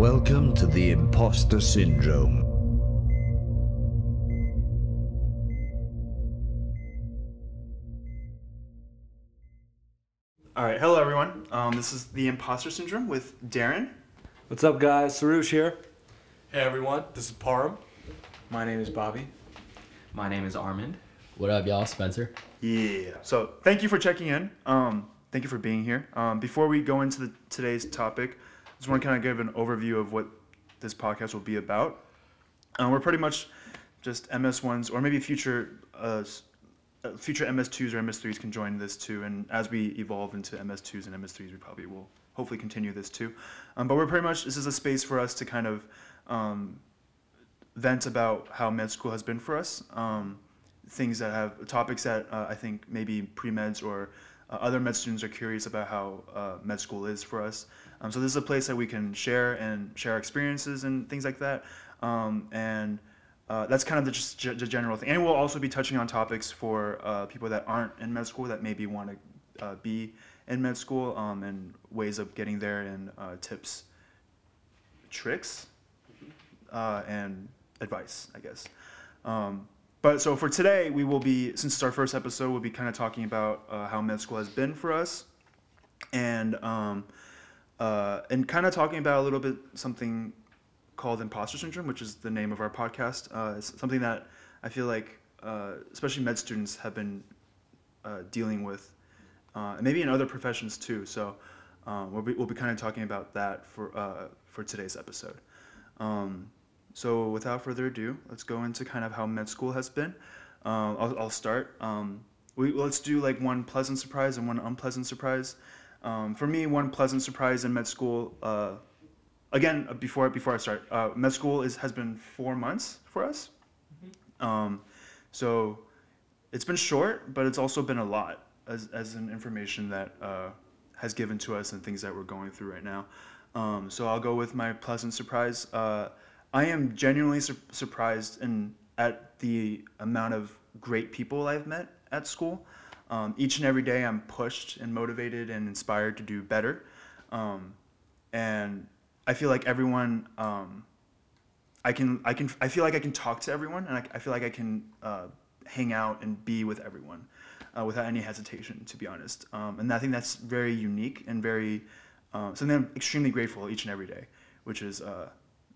Welcome to the imposter syndrome. All right, hello everyone. Um, this is the imposter syndrome with Darren. What's up, guys? Sarush here. Hey everyone, this is Parham. My name is Bobby. My name is Armand. What up, y'all? Spencer. Yeah. So thank you for checking in. Um, thank you for being here. Um, before we go into the, today's topic, I just want to kind of give an overview of what this podcast will be about. Um, we're pretty much just MS1s or maybe future uh, uh, future MS2s or MS3s can join this too. And as we evolve into MS2s and MS3s, we probably will hopefully continue this too. Um, but we're pretty much this is a space for us to kind of um, vent about how med school has been for us. Um, things that have topics that uh, I think maybe pre meds or uh, other med students are curious about how uh, med school is for us. Um, so this is a place that we can share and share experiences and things like that. Um, and uh, that's kind of the, just ge- the general thing. And we'll also be touching on topics for uh, people that aren't in med school that maybe want to uh, be in med school um, and ways of getting there and uh, tips, tricks, uh, and advice, I guess. Um, but so for today, we will be, since it's our first episode, we'll be kind of talking about uh, how med school has been for us, and um, uh, and kind of talking about a little bit something called imposter syndrome, which is the name of our podcast. Uh, it's something that I feel like, uh, especially med students, have been uh, dealing with, uh, and maybe in other professions too. So um, we'll be we'll be kind of talking about that for uh, for today's episode. Um, so without further ado, let's go into kind of how med school has been. Um, I'll, I'll start. Um, we let's do like one pleasant surprise and one unpleasant surprise. Um, for me, one pleasant surprise in med school. Uh, again, uh, before before I start, uh, med school is has been four months for us. Um, so it's been short, but it's also been a lot as as an information that uh, has given to us and things that we're going through right now. Um, so I'll go with my pleasant surprise. Uh, I am genuinely sur- surprised in at the amount of great people I've met at school. Um, each and every day, I'm pushed and motivated and inspired to do better. Um, and I feel like everyone, um, I can, I can, I feel like I can talk to everyone, and I, I feel like I can uh, hang out and be with everyone uh, without any hesitation, to be honest. Um, and I think that's very unique and very uh, something I'm extremely grateful each and every day, which is uh,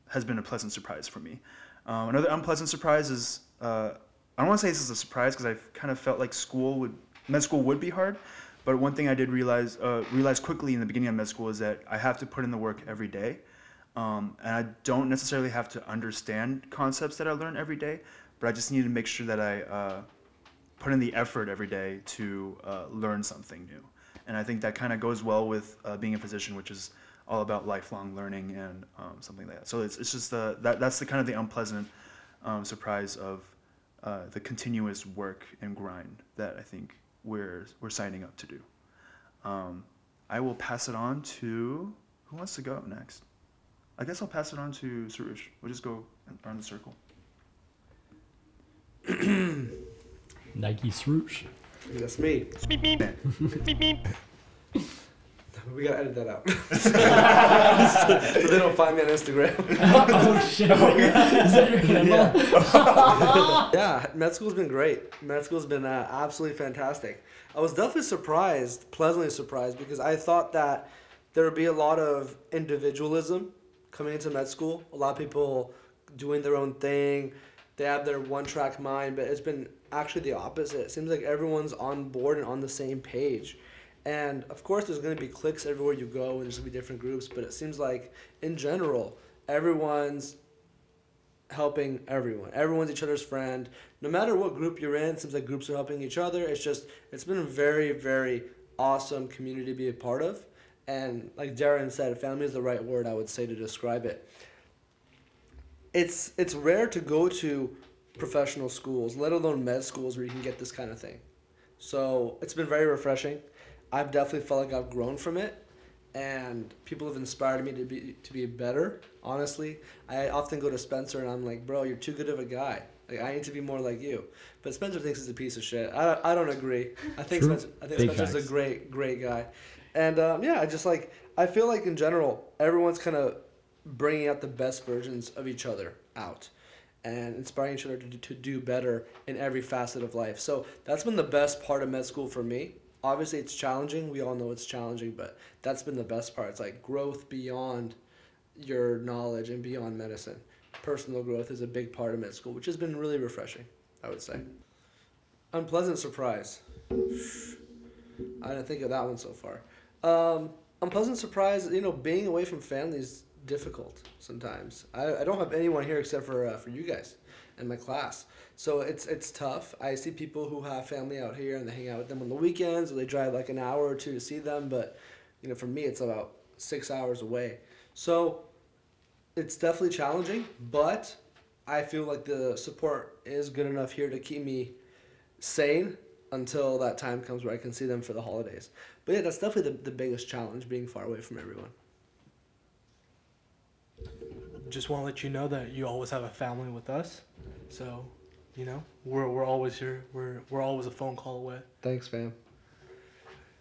has been a pleasant surprise for me. Um, another unpleasant surprise is uh, I don't want to say this is a surprise because I've kind of felt like school would med school would be hard, but one thing I did realize uh, realize quickly in the beginning of med school is that I have to put in the work every day, um, and I don't necessarily have to understand concepts that I learn every day, but I just need to make sure that I uh, put in the effort every day to uh, learn something new. And I think that kind of goes well with uh, being a physician, which is all about lifelong learning and um, something like that. So it's, it's just the, that, that's the kind of the unpleasant um, surprise of uh, the continuous work and grind that I think we're, we're signing up to do. Um, I will pass it on to, who wants to go next? I guess I'll pass it on to Sarush. We'll just go around the circle. Nike swoosh. That's me. We gotta edit that out. so they don't find me on Instagram. oh shit! Is that your handle? yeah, med school's been great. Med school's been uh, absolutely fantastic. I was definitely surprised, pleasantly surprised, because I thought that there would be a lot of individualism coming into med school. A lot of people doing their own thing. They have their one track mind, but it's been actually the opposite. It seems like everyone's on board and on the same page. And of course, there's going to be cliques everywhere you go, and there's going to be different groups, but it seems like in general, everyone's helping everyone. Everyone's each other's friend. No matter what group you're in, seems like groups are helping each other. It's just, it's been a very, very awesome community to be a part of. And like Darren said, family is the right word I would say to describe it. It's it's rare to go to professional schools, let alone med schools, where you can get this kind of thing. So it's been very refreshing. I've definitely felt like I've grown from it, and people have inspired me to be to be better. Honestly, I often go to Spencer and I'm like, bro, you're too good of a guy. Like I need to be more like you. But Spencer thinks he's a piece of shit. I, I don't agree. I think True. Spencer, I think Big Spencer's facts. a great great guy, and um, yeah, I just like I feel like in general everyone's kind of bringing out the best versions of each other out and inspiring each other to, to do better in every facet of life. So that's been the best part of med school for me. Obviously, it's challenging. We all know it's challenging, but that's been the best part. It's like growth beyond your knowledge and beyond medicine. Personal growth is a big part of med school, which has been really refreshing, I would say. Unpleasant surprise. I didn't think of that one so far. Um, unpleasant surprise, you know, being away from family is difficult sometimes. I, I don't have anyone here except for uh, for you guys and my class. So it's it's tough. I see people who have family out here and they hang out with them on the weekends or they drive like an hour or two to see them, but you know, for me it's about 6 hours away. So it's definitely challenging, but I feel like the support is good enough here to keep me sane until that time comes where I can see them for the holidays. But yeah, that's definitely the, the biggest challenge being far away from everyone. just want to let you know that you always have a family with us. So, you know, we're, we're always here. We're, we're always a phone call away. Thanks, fam.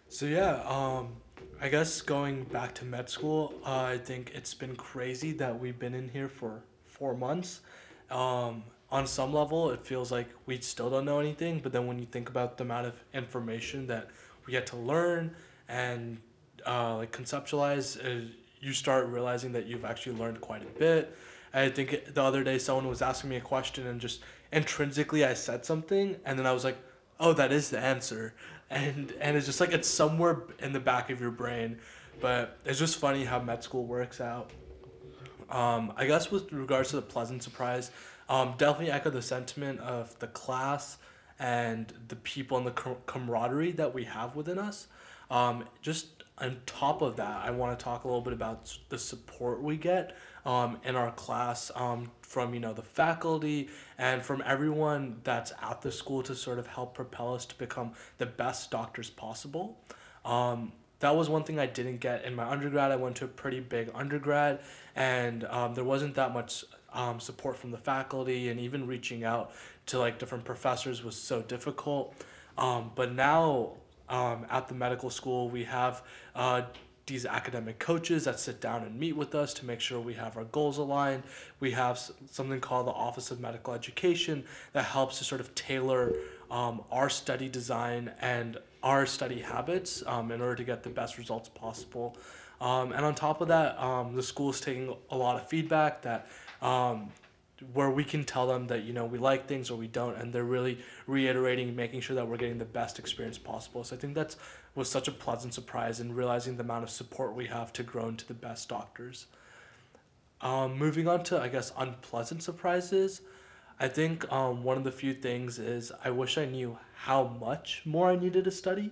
So, yeah, um, I guess going back to med school, uh, I think it's been crazy that we've been in here for four months. Um, on some level, it feels like we still don't know anything, but then when you think about the amount of information that we get to learn and uh, like conceptualize, uh, you start realizing that you've actually learned quite a bit. I think the other day someone was asking me a question and just intrinsically I said something and then I was like, "Oh, that is the answer." And and it's just like it's somewhere in the back of your brain, but it's just funny how med school works out. Um, I guess with regards to the pleasant surprise, um, definitely echo the sentiment of the class and the people and the camaraderie that we have within us. Um, just on top of that, I want to talk a little bit about the support we get um, in our class um, from you know the faculty and from everyone that's at the school to sort of help propel us to become the best doctors possible. Um, that was one thing I didn't get in my undergrad. I went to a pretty big undergrad, and um, there wasn't that much um, support from the faculty, and even reaching out to like different professors was so difficult. Um, but now um, at the medical school, we have uh, these academic coaches that sit down and meet with us to make sure we have our goals aligned. We have something called the Office of Medical Education that helps to sort of tailor um, our study design and our study habits um, in order to get the best results possible. Um, and on top of that, um, the school is taking a lot of feedback that um, where we can tell them that you know we like things or we don't and they're really reiterating making sure that we're getting the best experience possible. So i think that's was such a pleasant surprise in realizing the amount of support we have to grow into the best doctors. Um, moving on to i guess unpleasant surprises i think um, one of the few things is i wish i knew how much more i needed to study.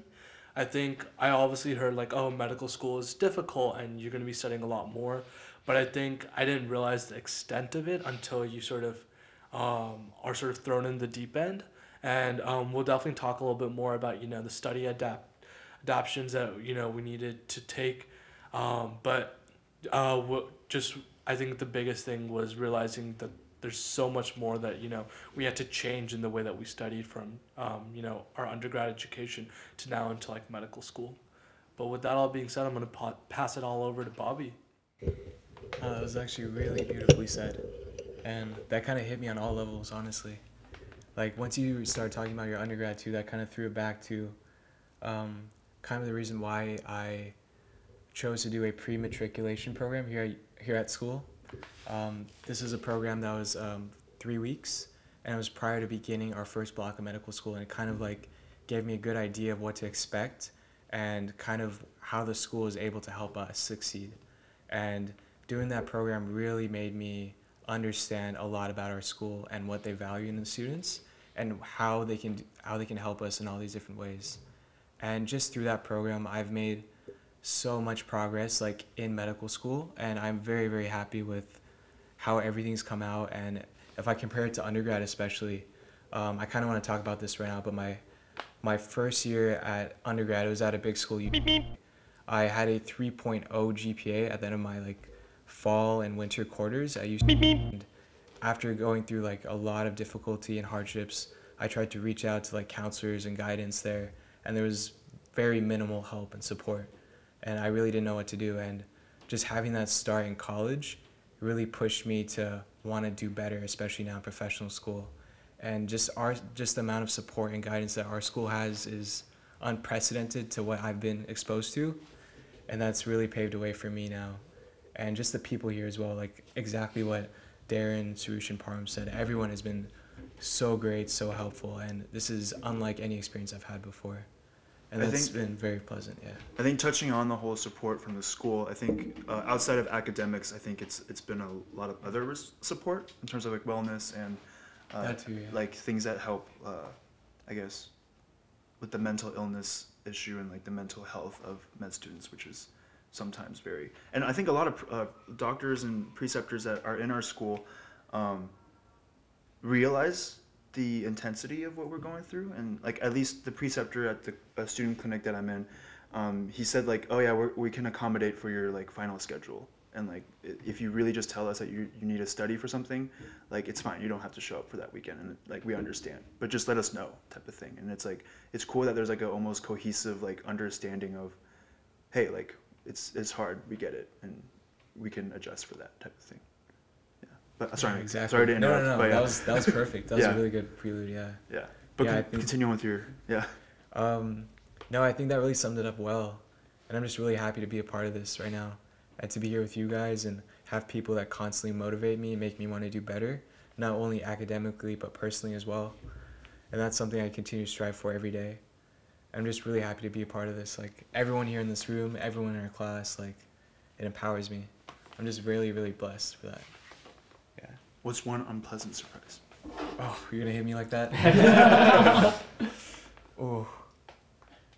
I think i obviously heard like oh medical school is difficult and you're going to be studying a lot more but I think I didn't realize the extent of it until you sort of um, are sort of thrown in the deep end. And um, we'll definitely talk a little bit more about you know the study adapt adoptions that you know we needed to take. Um, but uh, just I think the biggest thing was realizing that there's so much more that you know we had to change in the way that we studied from um, you know our undergrad education to now into like medical school. But with that all being said, I'm gonna pa- pass it all over to Bobby. Uh, that was actually really beautifully said. And that kind of hit me on all levels, honestly. Like, once you start talking about your undergrad, too, that kind of threw it back to um, kind of the reason why I chose to do a pre matriculation program here here at school. Um, this is a program that was um, three weeks, and it was prior to beginning our first block of medical school, and it kind of like gave me a good idea of what to expect and kind of how the school is able to help us succeed. And doing that program really made me understand a lot about our school and what they value in the students and how they can how they can help us in all these different ways. And just through that program, I've made so much progress like in medical school and I'm very very happy with how everything's come out and if I compare it to undergrad especially um, I kind of want to talk about this right now but my my first year at undergrad it was at a big school I had a 3.0 GPA at the end of my like fall and winter quarters, I used to, after going through like a lot of difficulty and hardships, I tried to reach out to like counselors and guidance there, and there was very minimal help and support, and I really didn't know what to do. And just having that start in college really pushed me to want to do better, especially now in professional school. And just our just the amount of support and guidance that our school has is unprecedented to what I've been exposed to, and that's really paved the way for me now. And just the people here as well, like exactly what Darren, Sarush, and Parham said. Everyone has been so great, so helpful, and this is unlike any experience I've had before. And I that's think- been very pleasant, yeah. I think touching on the whole support from the school, I think uh, outside of academics, I think it's it's been a lot of other res- support in terms of like wellness and uh, too, yeah. like things that help, uh, I guess, with the mental illness issue and like the mental health of med students, which is sometimes very. And I think a lot of uh, doctors and preceptors that are in our school um, realize the intensity of what we're going through. And like at least the preceptor at the uh, student clinic that i'm in um, he said like oh yeah we can accommodate for your like final schedule. And like if you really just tell us that you, you need to study for something like it's fine. You don't have to show up for that weekend. And like we understand. But just let us know type of thing. And it's like it's cool that there's like a almost cohesive like understanding of hey like it's it's hard we get it and we can adjust for that type of thing yeah but uh, sorry Yeah, exactly. sorry to no, interrupt no, no, but yeah. That was that was perfect. That was Yeah. a really good prelude. Yeah. Yeah, but Yeah, con- think- continue with your yeah. Um, no, I think that really summed it up well, and I'm just really happy to be a part of this right now, and to be here with you guys and have people that constantly motivate me and make me want to do better, not only academically but personally as well, and that's something I continue to strive for every day. I'm just really happy to be a part of this. Like everyone here in this room, everyone in our class, like it empowers me. I'm just really, really blessed for that. Yeah. What's one unpleasant surprise? Oh, you're gonna hit me like that? oh,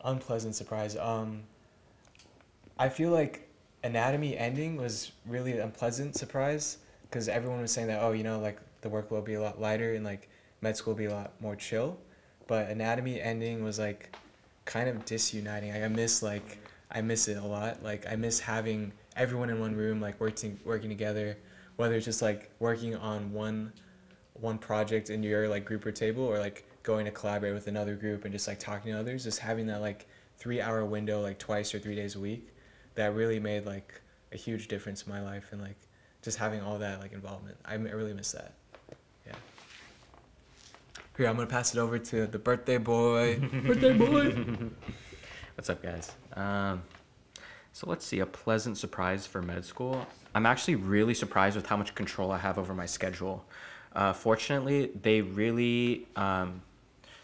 unpleasant surprise. Um, I feel like anatomy ending was really an unpleasant surprise because everyone was saying that oh, you know, like the work will be a lot lighter and like med school will be a lot more chill, but anatomy ending was like kind of disuniting. Like I miss like I miss it a lot. Like I miss having everyone in one room like working working together, whether it's just like working on one one project in your like group or table or like going to collaborate with another group and just like talking to others just having that like three hour window like twice or three days a week that really made like a huge difference in my life and like just having all that like involvement I really miss that here i'm gonna pass it over to the birthday boy Birthday boy. What's up, guys? Um, so let's see. A pleasant surprise for med school. I'm actually really surprised with how much control I have over my schedule. Uh, fortunately, they really um,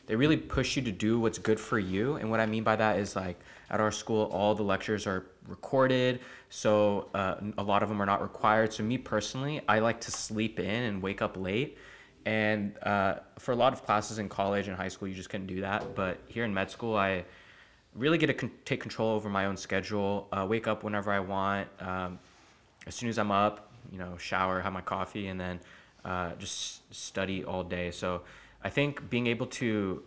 they really push you to do what's good for you. And what I mean by that is like at our school, all the lectures are recorded, so uh, a lot of them are not required. So me personally, I like to sleep in and wake up late. And uh, for a lot of classes in college and high school, you just couldn't do that. But here in med school, I really get to con- take control over my own schedule. Uh, wake up whenever I want. Um, as soon as I'm up, you know, shower, have my coffee, and then uh, just study all day. So I think being able to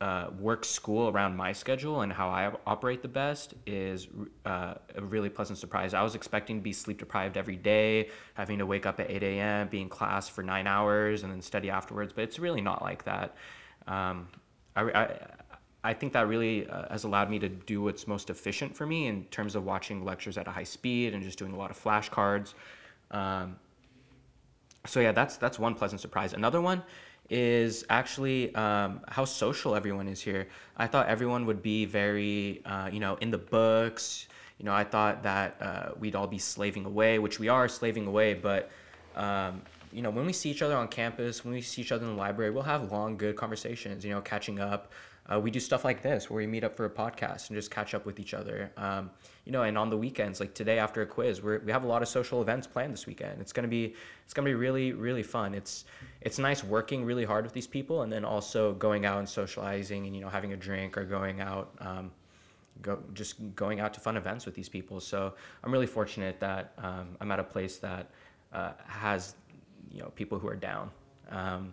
uh, work school around my schedule and how I operate the best is uh, a really pleasant surprise. I was expecting to be sleep deprived every day, having to wake up at 8 a.m., be in class for nine hours, and then study afterwards. But it's really not like that. Um, I, I, I think that really uh, has allowed me to do what's most efficient for me in terms of watching lectures at a high speed and just doing a lot of flashcards. Um, so yeah, that's that's one pleasant surprise. Another one is actually um, how social everyone is here. I thought everyone would be very, uh, you know, in the books. You know, I thought that uh, we'd all be slaving away, which we are slaving away. But um, you know, when we see each other on campus, when we see each other in the library, we'll have long, good conversations. You know, catching up. Uh, we do stuff like this where we meet up for a podcast and just catch up with each other. Um, you know, and on the weekends, like today after a quiz, we're, we have a lot of social events planned this weekend. It's gonna be it's gonna be really really fun. It's it's nice working really hard with these people and then also going out and socializing and you know having a drink or going out. Um, go just going out to fun events with these people. So I'm really fortunate that um, I'm at a place that uh, has you know people who are down. Um,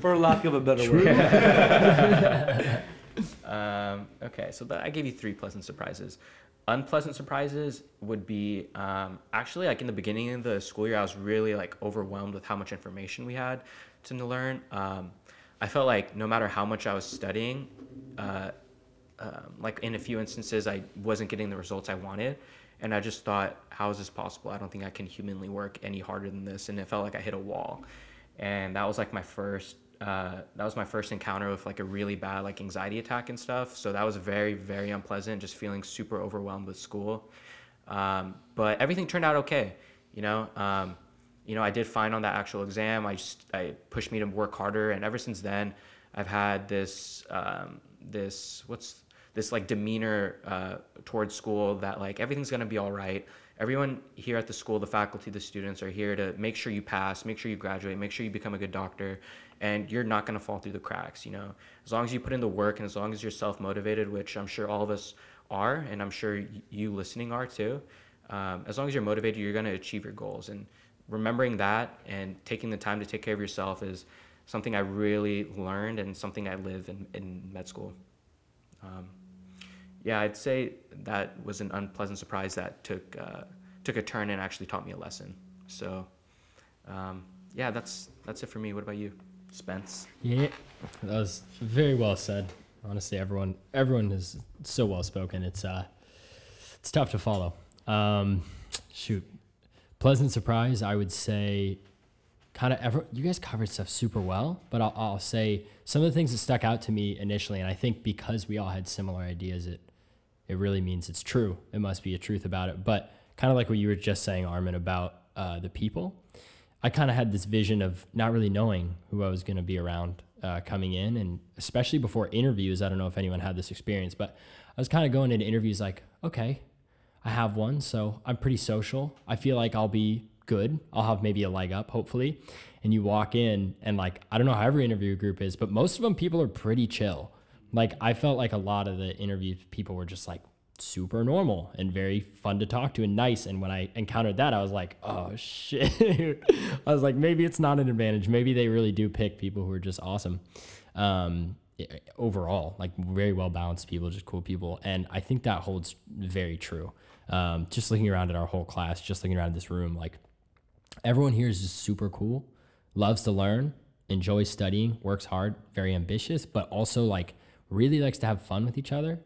For lack of a better word. Um, okay, so that, I gave you three pleasant surprises. Unpleasant surprises would be um, actually like in the beginning of the school year, I was really like overwhelmed with how much information we had to learn. Um, I felt like no matter how much I was studying, uh, um, like in a few instances, I wasn't getting the results I wanted, and I just thought, how is this possible? I don't think I can humanly work any harder than this, and it felt like I hit a wall, and that was like my first. Uh, that was my first encounter with like a really bad like anxiety attack and stuff. So that was very very unpleasant. Just feeling super overwhelmed with school, um, but everything turned out okay. You know, um, you know, I did fine on that actual exam. I just I pushed me to work harder, and ever since then, I've had this um, this what's this like demeanor uh, towards school that like everything's gonna be all right. Everyone here at the school, the faculty, the students are here to make sure you pass, make sure you graduate, make sure you become a good doctor, and you're not gonna fall through the cracks. You know, as long as you put in the work and as long as you're self motivated, which I'm sure all of us are, and I'm sure you listening are too. Um, as long as you're motivated, you're gonna achieve your goals. And remembering that and taking the time to take care of yourself is something I really learned and something I live in, in med school. Um, yeah, I'd say that was an unpleasant surprise that took uh, took a turn and actually taught me a lesson. So, um, yeah, that's that's it for me. What about you, Spence? Yeah, that was very well said. Honestly, everyone everyone is so well spoken. It's uh, it's tough to follow. Um, shoot, pleasant surprise. I would say, kind of. Ever you guys covered stuff super well, but I'll, I'll say some of the things that stuck out to me initially, and I think because we all had similar ideas, it it really means it's true. It must be a truth about it. But kind of like what you were just saying, Armin, about uh, the people. I kind of had this vision of not really knowing who I was going to be around uh, coming in, and especially before interviews. I don't know if anyone had this experience, but I was kind of going into interviews like, okay, I have one, so I'm pretty social. I feel like I'll be good. I'll have maybe a leg up, hopefully. And you walk in, and like, I don't know how every interview group is, but most of them people are pretty chill. Like, I felt like a lot of the interview people were just like, super normal and very fun to talk to and nice. And when I encountered that, I was like, oh shit. I was like, maybe it's not an advantage. Maybe they really do pick people who are just awesome. Um, overall, like very well balanced people, just cool people. And I think that holds very true. Um, just looking around at our whole class, just looking around this room, like everyone here is just super cool, loves to learn, enjoys studying, works hard, very ambitious, but also like really likes to have fun with each other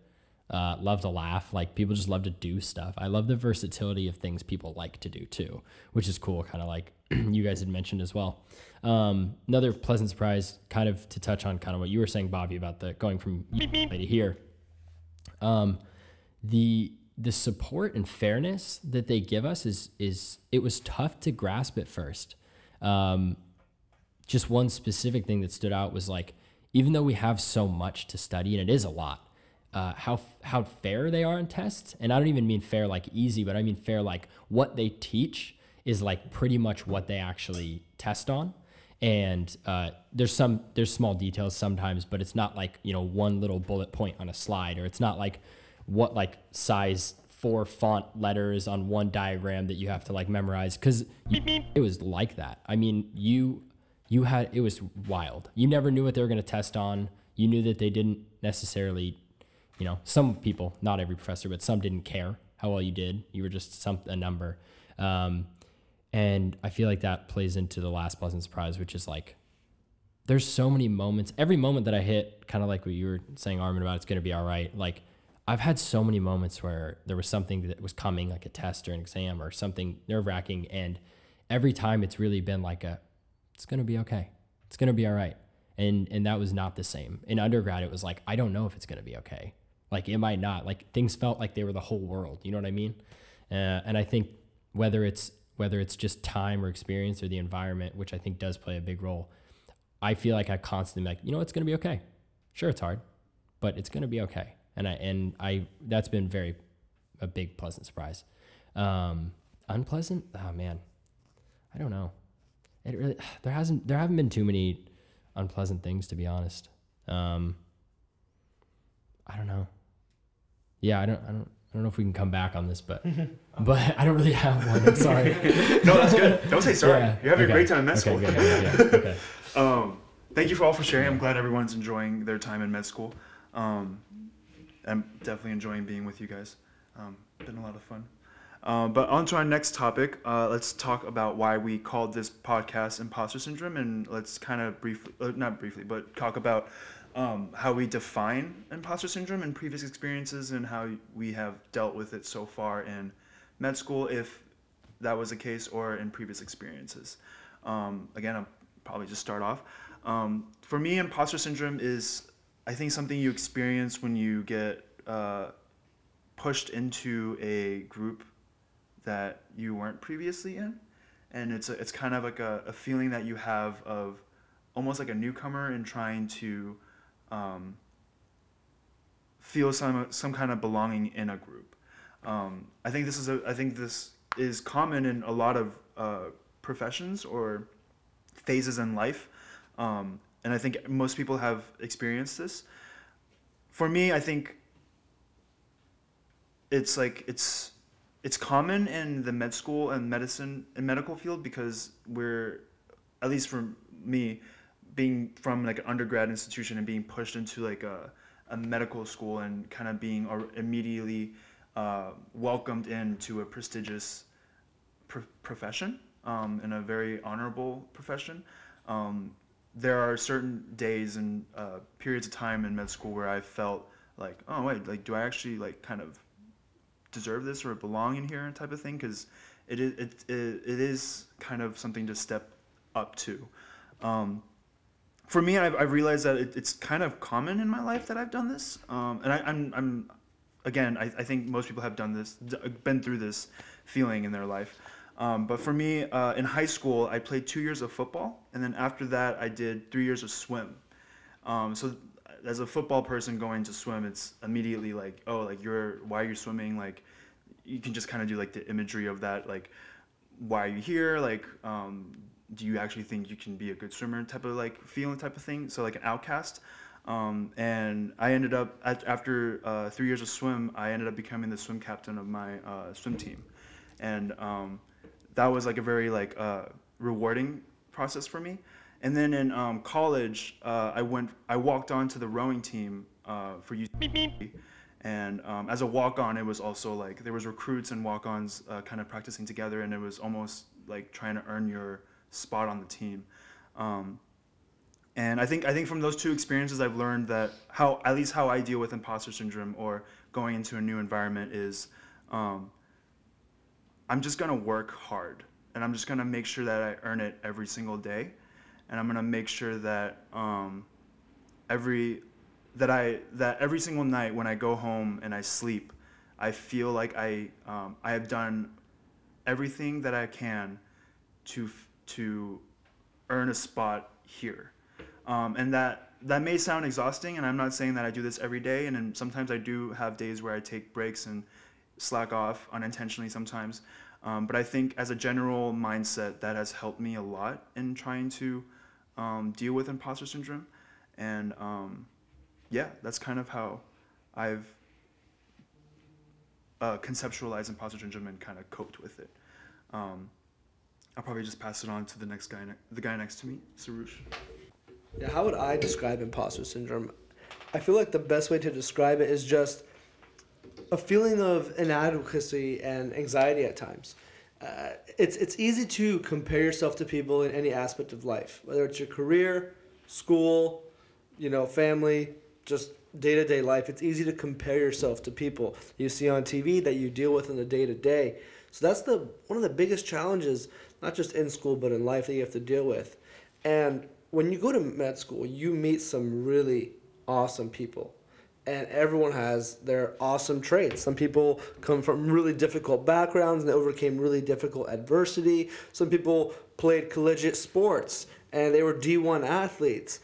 uh, love to laugh. Like people just love to do stuff. I love the versatility of things people like to do too, which is cool. Kind of like you guys had mentioned as well. Um, another pleasant surprise, kind of to touch on kind of what you were saying, Bobby, about the going from to here. Um, the the support and fairness that they give us is is it was tough to grasp at first. Um, just one specific thing that stood out was like even though we have so much to study and it is a lot uh, how how fair they are in tests, and I don't even mean fair like easy, but I mean fair like what they teach is like pretty much what they actually test on. And uh, there's some there's small details sometimes, but it's not like you know one little bullet point on a slide, or it's not like what like size four font letters on one diagram that you have to like memorize because it was like that. I mean, you you had it was wild. You never knew what they were going to test on. You knew that they didn't necessarily you know, some people, not every professor, but some didn't care how well you did. You were just some a number. Um, and I feel like that plays into the last pleasant surprise, which is like, there's so many moments. Every moment that I hit, kind of like what you were saying, Armin, about it's going to be all right. Like, I've had so many moments where there was something that was coming, like a test or an exam or something nerve wracking. And every time it's really been like a, it's going to be okay. It's going to be all right. And, and that was not the same. In undergrad, it was like, I don't know if it's going to be okay. Like it might not. Like things felt like they were the whole world. You know what I mean? Uh, and I think whether it's whether it's just time or experience or the environment, which I think does play a big role, I feel like I constantly like, you know, it's gonna be okay. Sure, it's hard, but it's gonna be okay. And I and I that's been very a big pleasant surprise. Um, unpleasant? Oh man, I don't know. It really there hasn't there haven't been too many unpleasant things to be honest. Um, I don't know yeah, I don't, I don't, I don't know if we can come back on this, but, but I don't really have one. I'm sorry. no, that's good. Don't say sorry. Yeah, You're having okay. a great time in med Okay, school. good, yeah, yeah, okay. um, thank you for all for sharing. I'm glad everyone's enjoying their time in med school. Um, I'm definitely enjoying being with you guys. Um, been a lot of fun. Um, but on to our next topic. Uh, let's talk about why we called this podcast Imposter Syndrome, and let's kind of briefly, uh, not briefly, but talk about um, how we define imposter syndrome in previous experiences and how we have dealt with it so far in med school if that was the case or in previous experiences. Um, again, I'll probably just start off. Um, for me, imposter syndrome is, I think, something you experience when you get uh, pushed into a group that you weren't previously in. And it's, a, it's kind of like a, a feeling that you have of almost like a newcomer and trying to um, feel some, some kind of belonging in a group. Um, I think this is a, I think this is common in a lot of uh, professions or phases in life. Um, and I think most people have experienced this. For me, I think it's like it's it's common in the med school and medicine and medical field because we're at least for me being from like an undergrad institution and being pushed into like a, a medical school and kind of being immediately uh, welcomed into a prestigious pr- profession um, and a very honorable profession. Um, there are certain days and uh, periods of time in med school where I felt like, oh wait, like do I actually like kind of deserve this or belong in here type of thing? Because it is it, it, it is kind of something to step up to. Um, for me, I've, I've realized that it, it's kind of common in my life that I've done this, um, and I, I'm, I'm again, I, I think most people have done this, been through this feeling in their life. Um, but for me, uh, in high school, I played two years of football, and then after that, I did three years of swim. Um, so as a football person going to swim, it's immediately like, oh, like you're why are you swimming? Like you can just kind of do like the imagery of that, like why are you here? Like um, do you actually think you can be a good swimmer? Type of like feeling type of thing. So like an outcast. Um, and I ended up at, after uh, three years of swim, I ended up becoming the swim captain of my uh, swim team, and um, that was like a very like uh, rewarding process for me. And then in um, college, uh, I went, I walked on to the rowing team uh, for UC. And um, as a walk-on, it was also like there was recruits and walk-ons uh, kind of practicing together, and it was almost like trying to earn your spot on the team. Um, and I think I think from those two experiences, I've learned that how at least how I deal with imposter syndrome or going into a new environment is, um, I'm just gonna work hard, and I'm just gonna make sure that I earn it every single day and I'm gonna make sure that um, every that I that every single night when I go home and I sleep, I feel like I um, I have done everything that I can to to earn a spot here, um, and that that may sound exhausting, and I'm not saying that I do this every day, and then sometimes I do have days where I take breaks and slack off unintentionally sometimes. Um, but I think as a general mindset, that has helped me a lot in trying to um, deal with imposter syndrome. And um, yeah, that's kind of how I've uh, conceptualized imposter syndrome and kind of coped with it. Um, I'll probably just pass it on to the next guy, ne- the guy next to me, Sarush. Yeah, how would I describe imposter syndrome? I feel like the best way to describe it is just a feeling of inadequacy and anxiety at times. Uh, it's it's easy to compare yourself to people in any aspect of life, whether it's your career, school, you know, family, just day to day life. It's easy to compare yourself to people you see on TV that you deal with in the day to day. So that's the one of the biggest challenges, not just in school but in life that you have to deal with. And when you go to med school, you meet some really awesome people and everyone has their awesome traits. Some people come from really difficult backgrounds and they overcame really difficult adversity. Some people played collegiate sports and they were D1 athletes.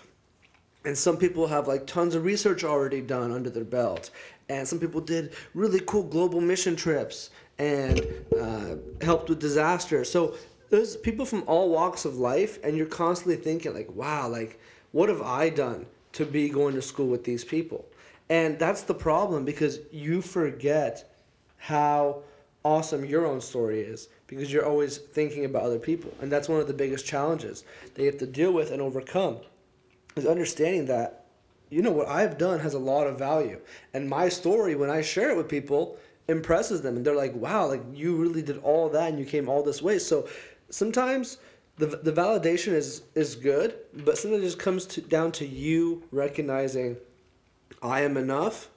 And some people have like tons of research already done under their belt. And some people did really cool global mission trips and uh, helped with disasters. So there's people from all walks of life, and you're constantly thinking like, wow, like what have I done to be going to school with these people? And that's the problem because you forget how awesome your own story is because you're always thinking about other people. And that's one of the biggest challenges that you have to deal with and overcome is understanding that you know what I've done has a lot of value. And my story when I share it with people impresses them and they're like, "Wow, like you really did all that and you came all this way." So sometimes the, the validation is is good, but sometimes it just comes to, down to you recognizing I am enough,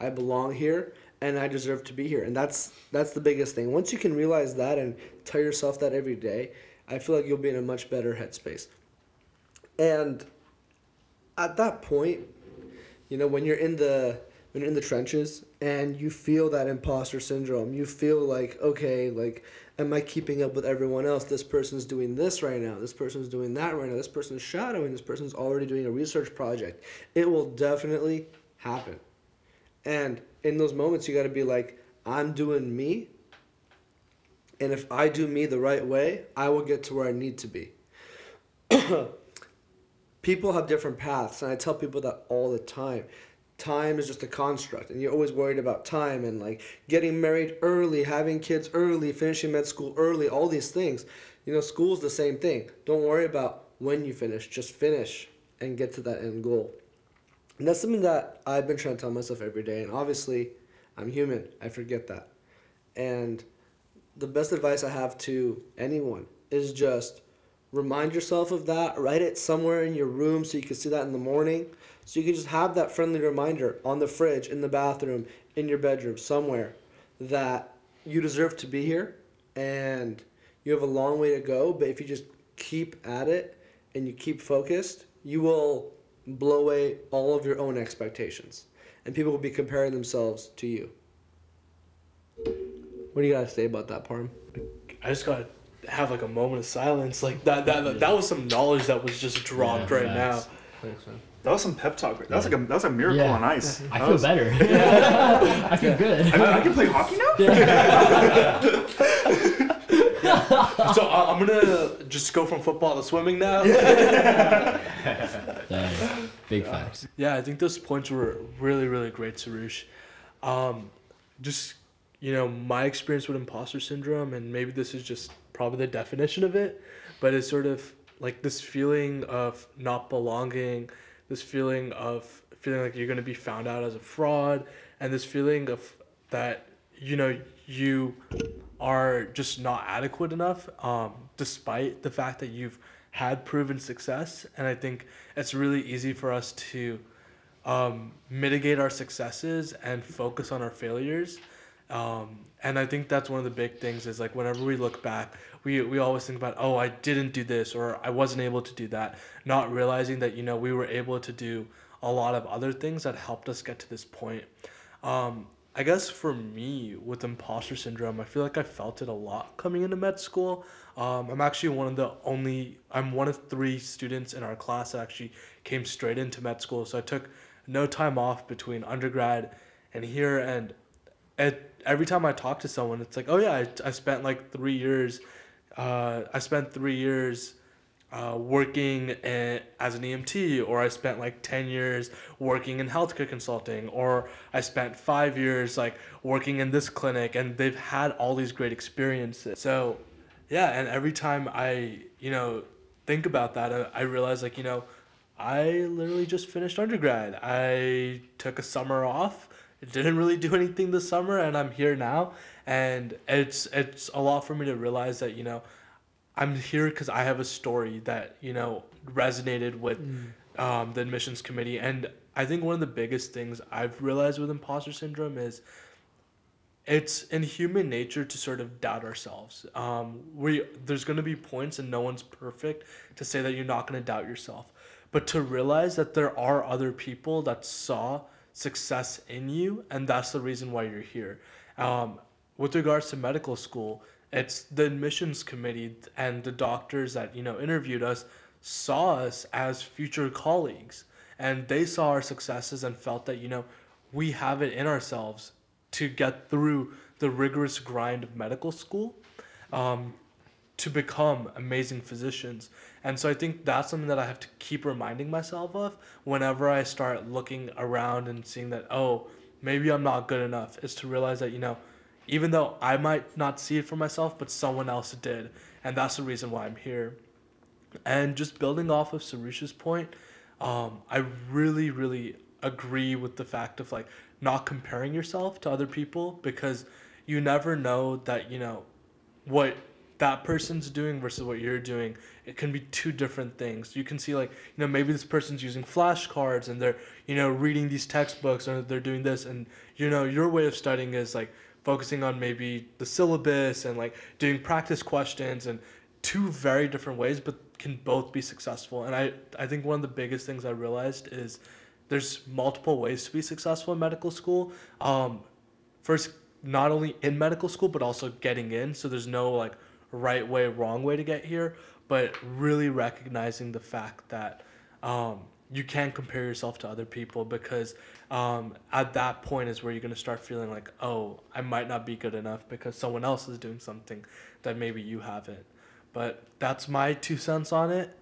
I belong here, and I deserve to be here. And that's that's the biggest thing. Once you can realize that and tell yourself that every day, I feel like you'll be in a much better headspace. And at that point, you know, when you're in the when you're in the trenches and you feel that imposter syndrome, you feel like, okay, like am I keeping up with everyone else? This person's doing this right now. This person's doing that right now. This person's shadowing. This person's already doing a research project. It will definitely happen. And in those moments, you got to be like, I'm doing me. And if I do me the right way, I will get to where I need to be. people have different paths, and I tell people that all the time. Time is just a construct, and you're always worried about time and like getting married early, having kids early, finishing med school early, all these things. You know, school's the same thing. Don't worry about when you finish, just finish and get to that end goal. And that's something that I've been trying to tell myself every day, and obviously, I'm human, I forget that. And the best advice I have to anyone is just remind yourself of that write it somewhere in your room so you can see that in the morning. So you can just have that friendly reminder on the fridge in the bathroom in your bedroom somewhere that you deserve to be here and you have a long way to go but if you just keep at it and you keep focused you will blow away all of your own expectations and people will be comparing themselves to you. What do you got to say about that parm? I just gotta have like a moment of silence. Like that that that was some knowledge that was just dropped Yeah, right now. Thanks, man. That was some pep talk. That was like a that was a miracle Yeah. on ice. I That feel was- better. I feel good. I, I can play hockey now. So uh, I'm gonna just go from football to swimming now. Dang. Big facts. Yeah, I think those points were really, really great, Sarush. Um, just, you know, my experience with imposter syndrome, and maybe this is just probably the definition of it, but it's sort of like this feeling of not belonging, this feeling of feeling like you're going to be found out as a fraud, and this feeling of that, you know, you are just not adequate enough, um, despite the fact that you've had proven success. And I think it's really easy for us to um, mitigate our successes and focus on our failures. Um, and I think that's one of the big things is like whenever we look back, we, we always think about, oh, I didn't do this or I wasn't able to do that, not realizing that, you know, we were able to do a lot of other things that helped us get to this point. Um, I guess for me with imposter syndrome, I feel like I felt it a lot coming into med school. Um, I'm actually one of the only, I'm one of three students in our class that actually came straight into med school. So I took no time off between undergrad and here. And it, every time I talk to someone, it's like, oh yeah, I, I spent like three years, uh, I spent three years uh, working a- as an EMT, or I spent like 10 years working in healthcare consulting, or I spent five years like working in this clinic, and they've had all these great experiences. So, yeah, and every time I, you know, think about that, I, I realize like, you know, I literally just finished undergrad. I took a summer off. Didn't really do anything this summer, and I'm here now. And it's it's a lot for me to realize that you know I'm here because I have a story that you know resonated with um, the admissions committee, and I think one of the biggest things I've realized with imposter syndrome is it's in human nature to sort of doubt ourselves. Um, we there's going to be points, and no one's perfect to say that you're not going to doubt yourself, but to realize that there are other people that saw success in you, and that's the reason why you're here. Um, with regards to medical school, it's the admissions committee and the doctors that you know interviewed us saw us as future colleagues, and they saw our successes and felt that you know we have it in ourselves to get through the rigorous grind of medical school um, to become amazing physicians. And so I think that's something that I have to keep reminding myself of whenever I start looking around and seeing that, oh, maybe I'm not good enough, is to realize that, you know, even though I might not see it for myself, but someone else did. And that's the reason why I'm here. And just building off of Sarush's point, um, I really, really agree with the fact of like not comparing yourself to other people because you never know that, you know, what that person's doing versus what you're doing, it can be two different things. You can see like, you know, maybe this person's using flashcards and they're, you know, reading these textbooks or they're doing this and you know, your way of studying is like focusing on maybe the syllabus and like doing practice questions and two very different ways but can both be successful. And I I think one of the biggest things I realized is there's multiple ways to be successful in medical school. Um, first, not only in medical school, but also getting in. So there's no like right way, wrong way to get here, but really recognizing the fact that um, you can't compare yourself to other people because um, at that point is where you're going to start feeling like, oh, I might not be good enough because someone else is doing something that maybe you haven't. But that's my two cents on it.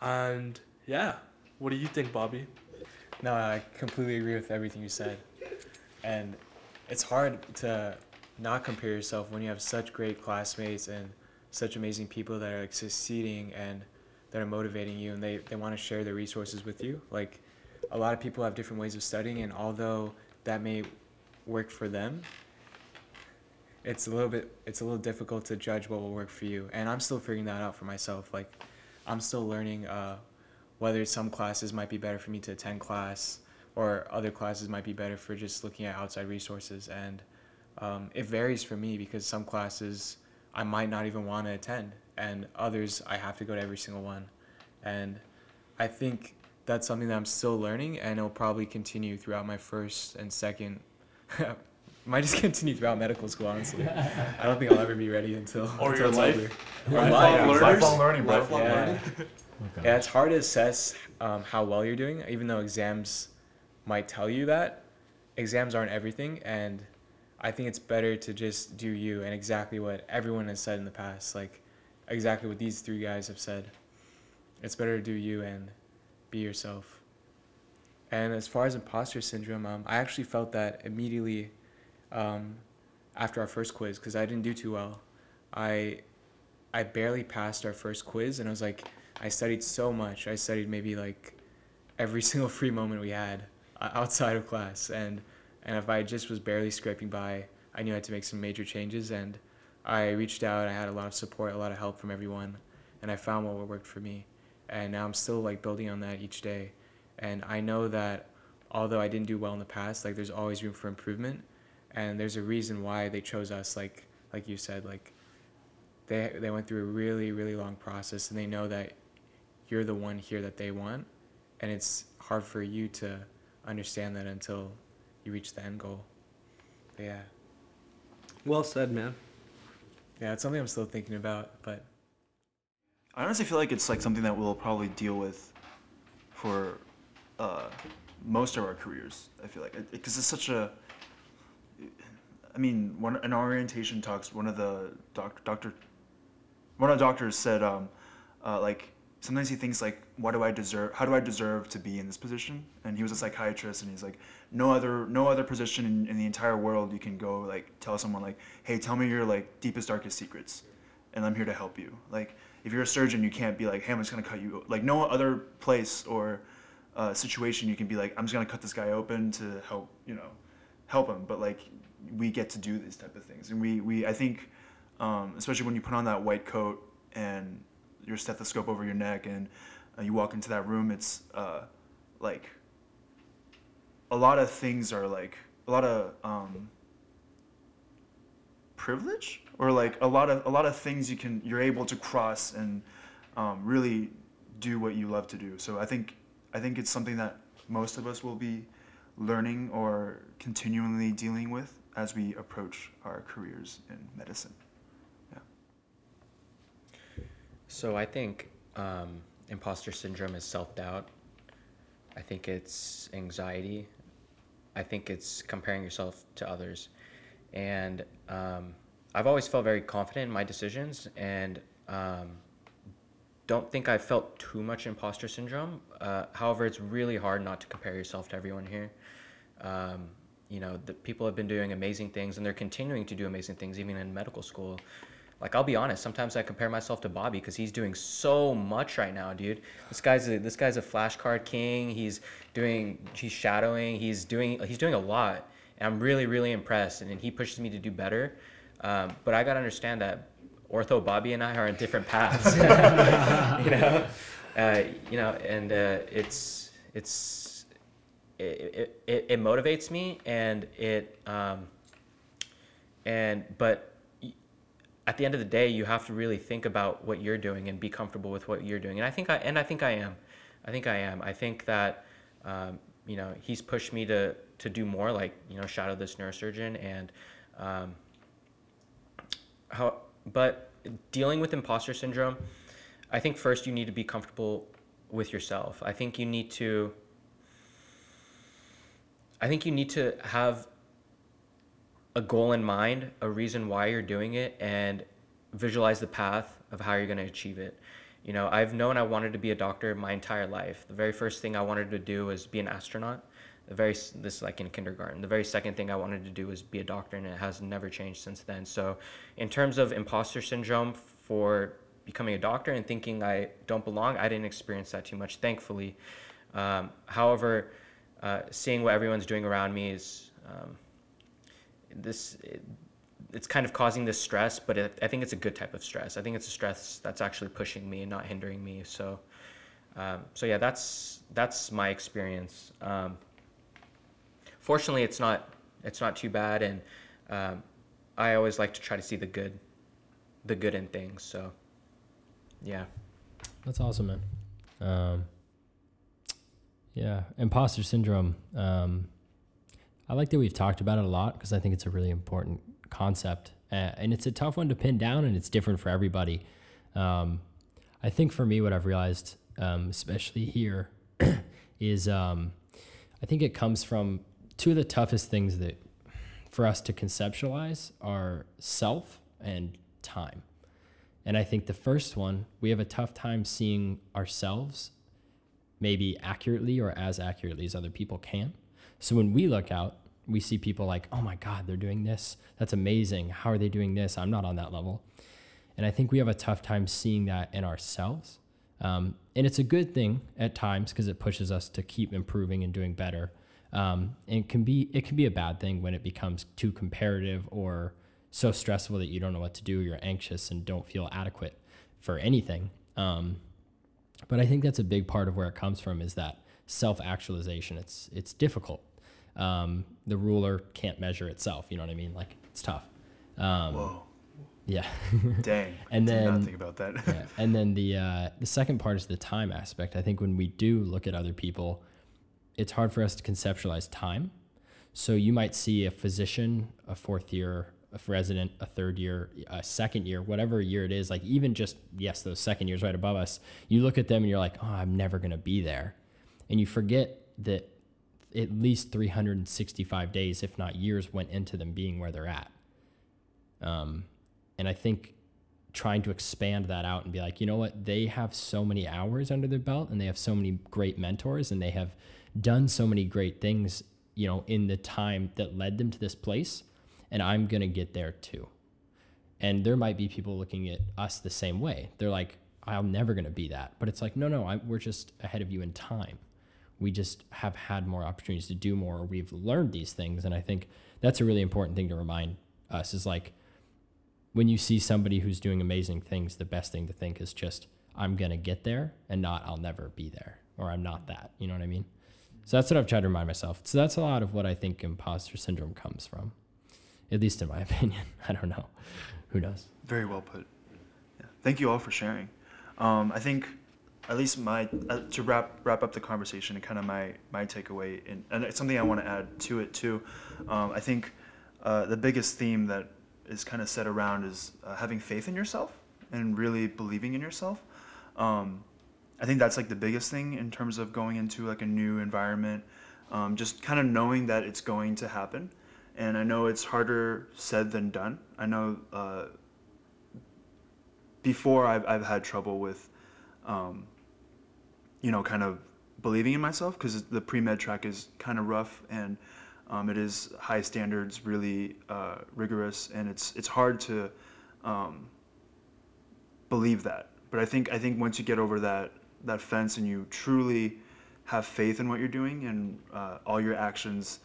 And yeah, what do you think, Bobby? No, I completely agree with everything you said. And it's hard to not compare yourself when you have such great classmates and such amazing people that are like succeeding and that are motivating you and they, they want to share their resources with you. Like a lot of people have different ways of studying and although that may work for them, it's a little bit it's a little difficult to judge what will work for you. And I'm still figuring that out for myself. Like I'm still learning uh, whether some classes might be better for me to attend class or other classes might be better for just looking at outside resources and um, it varies for me because some classes I might not even want to attend, and others I have to go to every single one. And I think that's something that I'm still learning, and it'll probably continue throughout my first and second. might just continue throughout medical school, honestly. I don't think I'll ever be ready until. Or until your it's life. over. Or Lifelong life. learners. Lifelong learning, bro. Lifelong Yeah. learning. Okay. Yeah, it's hard to assess um, how well you're doing, even though exams might tell you that. Exams aren't everything, and I think it's better to just do you and exactly what everyone has said in the past, like exactly what these three guys have said. It's better to do you and be yourself. And as far as imposter syndrome, um, I actually felt that immediately um, after our first quiz because I didn't do too well. I I barely passed our first quiz, and I was like, I studied so much. I studied maybe like every single free moment we had uh, outside of class, and and if I just was barely scraping by, I knew I had to make some major changes. And I reached out. I had a lot of support, a lot of help from everyone, and I found what worked for me. And now I'm still like building on that each day. And I know that although I didn't do well in the past, like there's always room for improvement, and there's a reason why they chose us. Like like you said, like they they went through a really really long process, and they know that you're the one here that they want, and it's hard for you to understand that until you reach the end goal. But yeah, Well said, man. yeah, it's something I'm still thinking about, but I honestly feel like it's like something that we'll probably deal with for uh, most of our careers. I feel like because it's such a. I mean, one in our orientation talks, one of the doc, doctor, one of the doctors said, um, uh, like sometimes he thinks like, what do I deserve? How do I deserve to be in this position? And he was a psychiatrist, and he's like, no other, no other position in, in the entire world you can go like tell someone like, hey, tell me your like deepest darkest secrets, and I'm here to help you. Like if you're a surgeon, you can't be like, hey, I'm just gonna cut you. Like no other place or uh, situation you can be like, I'm just gonna cut this guy open to help, you know, help him. But like we get to do these type of things, and we we I think, um, especially when you put on that white coat and your stethoscope over your neck and uh, you walk into that room, it's uh, like a lot of things are like a lot of um, privilege or like a lot of a lot of things you can you're able to cross and um, really do what you love to do. So I think I think it's something that most of us will be learning or continually dealing with as we approach our careers in medicine. So I think um, imposter syndrome is self doubt. I think it's anxiety. I think it's comparing yourself to others. And um, I've always felt very confident in my decisions and um, don't think I felt too much imposter syndrome. Uh, however, it's really hard not to compare yourself to everyone here. Um, you know, the people have been doing amazing things and they're continuing to do amazing things even in medical school. Like I'll be honest, sometimes I compare myself to Bobby because he's doing so much right now, dude. This guy's a, this guy's a flashcard king. He's doing he's shadowing. He's doing he's doing a lot, and I'm really really impressed. And, and he pushes me to do better. Um, but I gotta understand that Ortho Bobby and I are on different paths. you know, uh, you know, and uh, it's it's it, it, it motivates me and it um, and but at the end of the day you have to really think about what you're doing and be comfortable with what you're doing. And i think i and i think i am. I think i am. I think that um, you know he's pushed me to to do more like you know shadow this neurosurgeon and um, how but dealing with imposter syndrome i think first you need to be comfortable with yourself. I think you need to i think you need to have a goal in mind, a reason why you're doing it, and visualize the path of how you're going to achieve it. You know, I've known I wanted to be a doctor my entire life. The very first thing I wanted to do was be an astronaut. The very this is like in kindergarten. The very second thing I wanted to do was be a doctor, and it has never changed since then. So, in terms of imposter syndrome for becoming a doctor and thinking I don't belong, I didn't experience that too much, thankfully. Um, however, uh, seeing what everyone's doing around me is um, this it, it's kind of causing this stress but it, i think it's a good type of stress. I think it's a stress that's actually pushing me and not hindering me. So um, so yeah that's that's my experience. Um, fortunately it's not it's not too bad. And um, i always like to try to see the good the good in things. So yeah. That's awesome, man. Um, yeah, imposter syndrome. I like that we've talked about it a lot because I think it's a really important concept, uh, and it's a tough one to pin down, and it's different for everybody. Um, I think for me, what I've realized, um, especially here, is um, I think it comes from two of the toughest things that for us to conceptualize are self and time. And I think the first one, we have a tough time seeing ourselves maybe accurately or as accurately as other people can. So when we look out, we see people like, oh my God, they're doing this. That's amazing. How are they doing this? I'm not on that level. And I think we have a tough time seeing that in ourselves. Um, and it's a good thing at times because it pushes us to keep improving and doing better. Um, and it can be it can be a bad thing when it becomes too comparative or so stressful that you don't know what to do. You're anxious and don't feel adequate for anything. Um, but I think that's a big part of where it comes from is that self actualization. It's it's difficult. Um, the ruler can't measure itself. You know what I mean? Like it's tough. Um, Whoa, Yeah. dang! And did not then- think about that. yeah. And then the uh, the second part is the time aspect. I think when we do look at other people, it's hard for us to conceptualize time. So you might see a physician, a fourth year, a resident, a third year, a second year, whatever year it is. Like even just yes, those second years right above us. You look at them and you're like, oh, I'm never gonna be there, and you forget that at least 365 days, if not years, went into them being where they're at. Um, and I think trying to expand that out and be like, you know what, they have so many hours under their belt and they have so many great mentors and they have done so many great things, you know, in the time that led them to this place. And I'm going to get there too. And there might be people looking at us the same way. They're like, I'm never going to be that. But it's like, no, no, I, we're just ahead of you in time. We just have had more opportunities to do more. Or we've learned these things. And I think that's a really important thing to remind us is like, when you see somebody who's doing amazing things, the best thing to think is just, I'm going to get there and not, I'll never be there or I'm not that. You know what I mean? So that's what I've tried to remind myself. So that's a lot of what I think imposter syndrome comes from, at least in my opinion. I don't know. Who knows? Very well put. Yeah. Thank you all for sharing. Um, I think, at least my uh, to wrap wrap up the conversation and kind of my my takeaway, and, and it's something I want to add to it too. Um, I think uh, the biggest theme that is kind of set around is uh, having faith in yourself and really believing in yourself. Um, I think that's like the biggest thing in terms of going into like a new environment. Um, just kind of knowing that it's going to happen. And I know it's harder said than done. I know uh, before I've, I've had trouble with, um, you know, kind of believing in myself because the pre med track is kind of rough and um, it is high standards, really uh, rigorous, and it's it's hard to um, believe that. But I think I think once you get over that that fence and you truly have faith in what you're doing and uh, all your actions,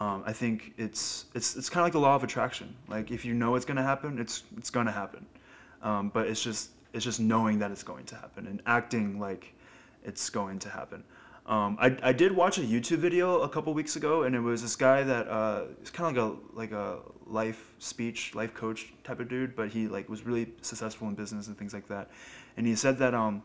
um, I think it's it's it's kind of like the law of attraction. Like if you know it's gonna happen, it's it's gonna happen. um, but it's just it's just knowing that it's going to happen and acting like it's going to happen. Um, I, I did watch a YouTube video a couple weeks ago, and it was this guy that uh, it's kind of like a like a life speech, life coach type of dude, but he like was really successful in business and things like that. And he said that um,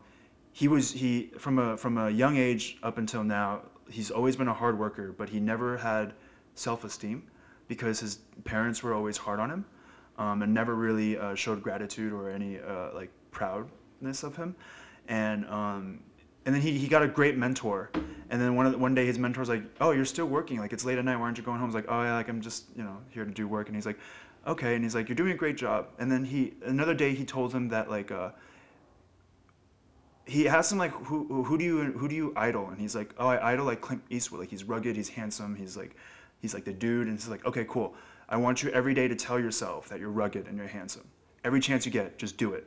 he was he from a from a young age up until now, he's always been a hard worker, but he never had self-esteem because his parents were always hard on him, um, and never really uh, showed gratitude or any uh, like proudness of him, and um, and then he, he got a great mentor. And then one of the, one day his mentor's like oh you're still working. Like it's late at night. Why aren't you going home? He's like oh yeah like i'm just you know here to do work. And he's like okay. And he's like you're doing a great job. And then he another day he told him that like uh he asked him like who who do you who do you idol? And he's like oh i idol like clint eastwood. Like he's rugged he's handsome he's like he's like the dude. And he's like okay cool. I want you every day to tell yourself that you're rugged and you're handsome. Every chance you get just do it.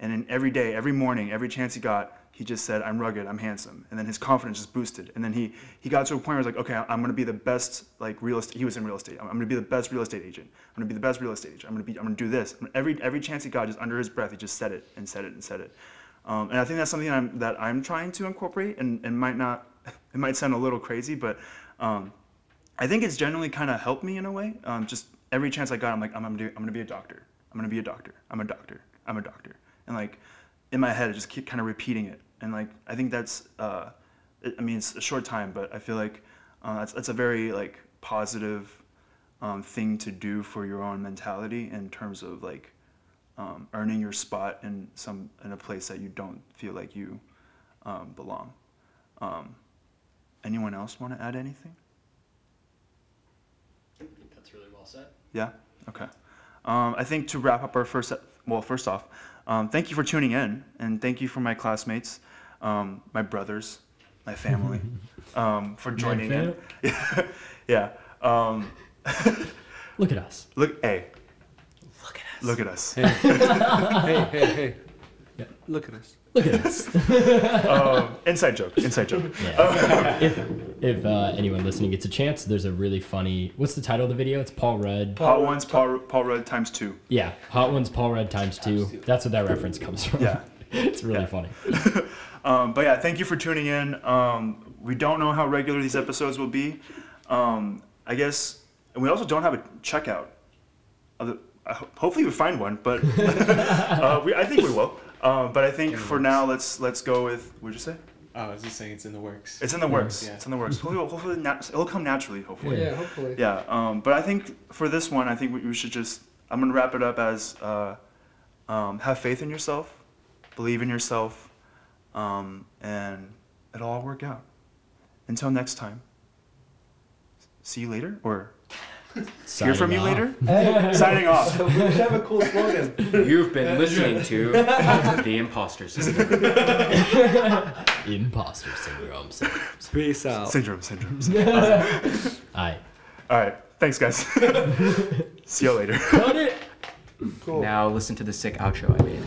And then every day every morning every chance he got he just said, "I'm rugged, I'm handsome," and then his confidence just boosted. And then he he got to a point where he's like, "Okay, I'm gonna be the best like real estate." He was in real estate. I'm, I'm gonna be the best real estate agent. I'm gonna be the best real estate agent. I'm gonna be. I'm gonna do this. Every every chance he got, just under his breath, he just said it and said it and said it. Um, and I think that's something that I'm, that I'm trying to incorporate, and, and might not. It might sound a little crazy, but um, I think it's generally kind of helped me in a way. Um, just every chance I got, I'm like, I'm gonna do. I'm gonna be a doctor. I'm gonna be a doctor. I'm a doctor. I'm a doctor. And like in my head, I just keep kind of repeating it and like I think that's uh, I mean it's a short time, but I feel like uh, that's that's a very like positive um, thing to do for your own mentality in terms of like um, earning your spot in some in a place that you don't feel like you um, belong. Um, anyone else want to add anything? That's really well said. Yeah. Okay. Um, I think to wrap up our first, well, first off, um, thank you for tuning in, and thank you for my classmates um, my brothers, my family, um, for joining in. yeah. Um, look at us. Look, hey. Look at us. Look at us. Hey, hey, hey, hey. Yeah. Look at us. Look at us. um, inside joke. Inside joke. Yeah. if if uh, anyone listening gets a chance, there's a really funny. What's the title of the video? It's Paul Rudd. Hot ones, Paul, Paul Rudd times two. Yeah, Hot Ones, Paul Rudd times two. That's what that reference comes from. Yeah. it's really Yeah. funny. Um, but yeah, thank you for tuning in. Um, we don't know how regular these episodes will be. Um, I guess, and we also don't have a checkout. Of the, hopefully we find one, but uh, we, I think we will. Uh, but I think for works. now, let's let's go with. What'd you say? Oh, I was just saying it's in the works. It's in the works. Yeah. It's in the works. Hopefully, hopefully nat- it'll come naturally. Hopefully. Yeah, hopefully. Yeah, um, but I think for this one, I think we, we should just. I'm gonna wrap it up as uh, um, have faith in yourself, believe in yourself, um, and it'll all work out. Until next time. See you later, or hear from you Signing later. Signing off. we should have a cool slogan. You've been listening to The Imposter System. off. Imposter syndrome. syndromes. Peace out. Syndrome. Syndromes. Aye. all right. Thanks, guys. See you later. Cut it. Cool. Now listen to the sick outro I made.